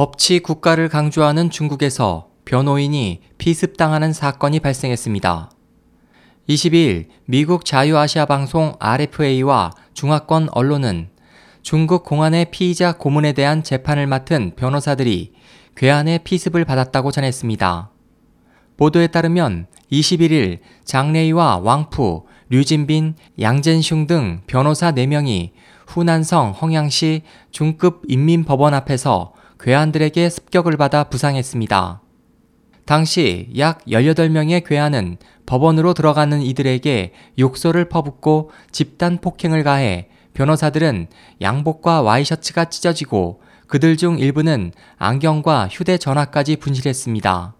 법치 국가를 강조하는 중국에서 변호인이 피습당하는 사건이 발생했습니다. 22일 미국 자유아시아 방송 RFA와 중화권 언론은 중국 공안의 피의자 고문에 대한 재판을 맡은 변호사들이 괴한의 피습을 받았다고 전했습니다. 보도에 따르면 21일 장래희와 왕푸, 류진빈, 양젠슝 등 변호사 4명이 후난성 헝양시 중급 인민법원 앞에서 괴한들에게 습격을 받아 부상했습니다. 당시 약 18명의 괴한은 법원으로 들어가는 이들에게 욕설을 퍼붓고 집단 폭행을 가해 변호사들은 양복과 와이셔츠가 찢어지고 그들 중 일부는 안경과 휴대전화까지 분실했습니다.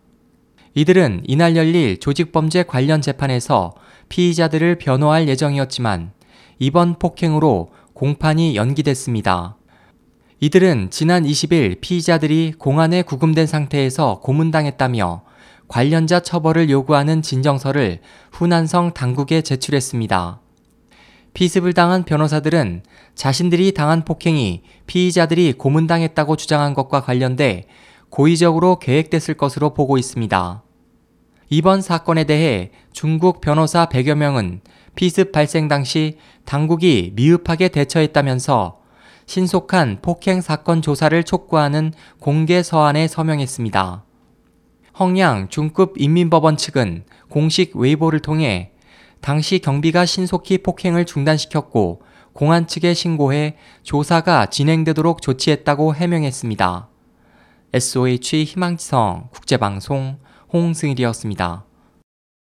이들은 이날 열릴 조직범죄 관련 재판에서 피의자들을 변호할 예정이었지만 이번 폭행으로 공판이 연기됐습니다. 이들은 지난 20일 피의자들이 공안에 구금된 상태에서 고문당했다며 관련자 처벌을 요구하는 진정서를 후난성 당국에 제출했습니다. 피습을 당한 변호사들은 자신들이 당한 폭행이 피의자들이 고문당했다고 주장한 것과 관련돼 고의적으로 계획됐을 것으로 보고 있습니다. 이번 사건에 대해 중국 변호사 100여 명은 피습 발생 당시 당국이 미흡하게 대처했다면서 신속한 폭행 사건 조사를 촉구하는 공개 서한에 서명했습니다. 헝양 중급 인민법원 측은 공식 웨이보를 통해 당시 경비가 신속히 폭행을 중단시켰고 공안 측에 신고해 조사가 진행되도록 조치했다고 해명했습니다. SOH 희망지성 국제방송 홍승일이었습니다.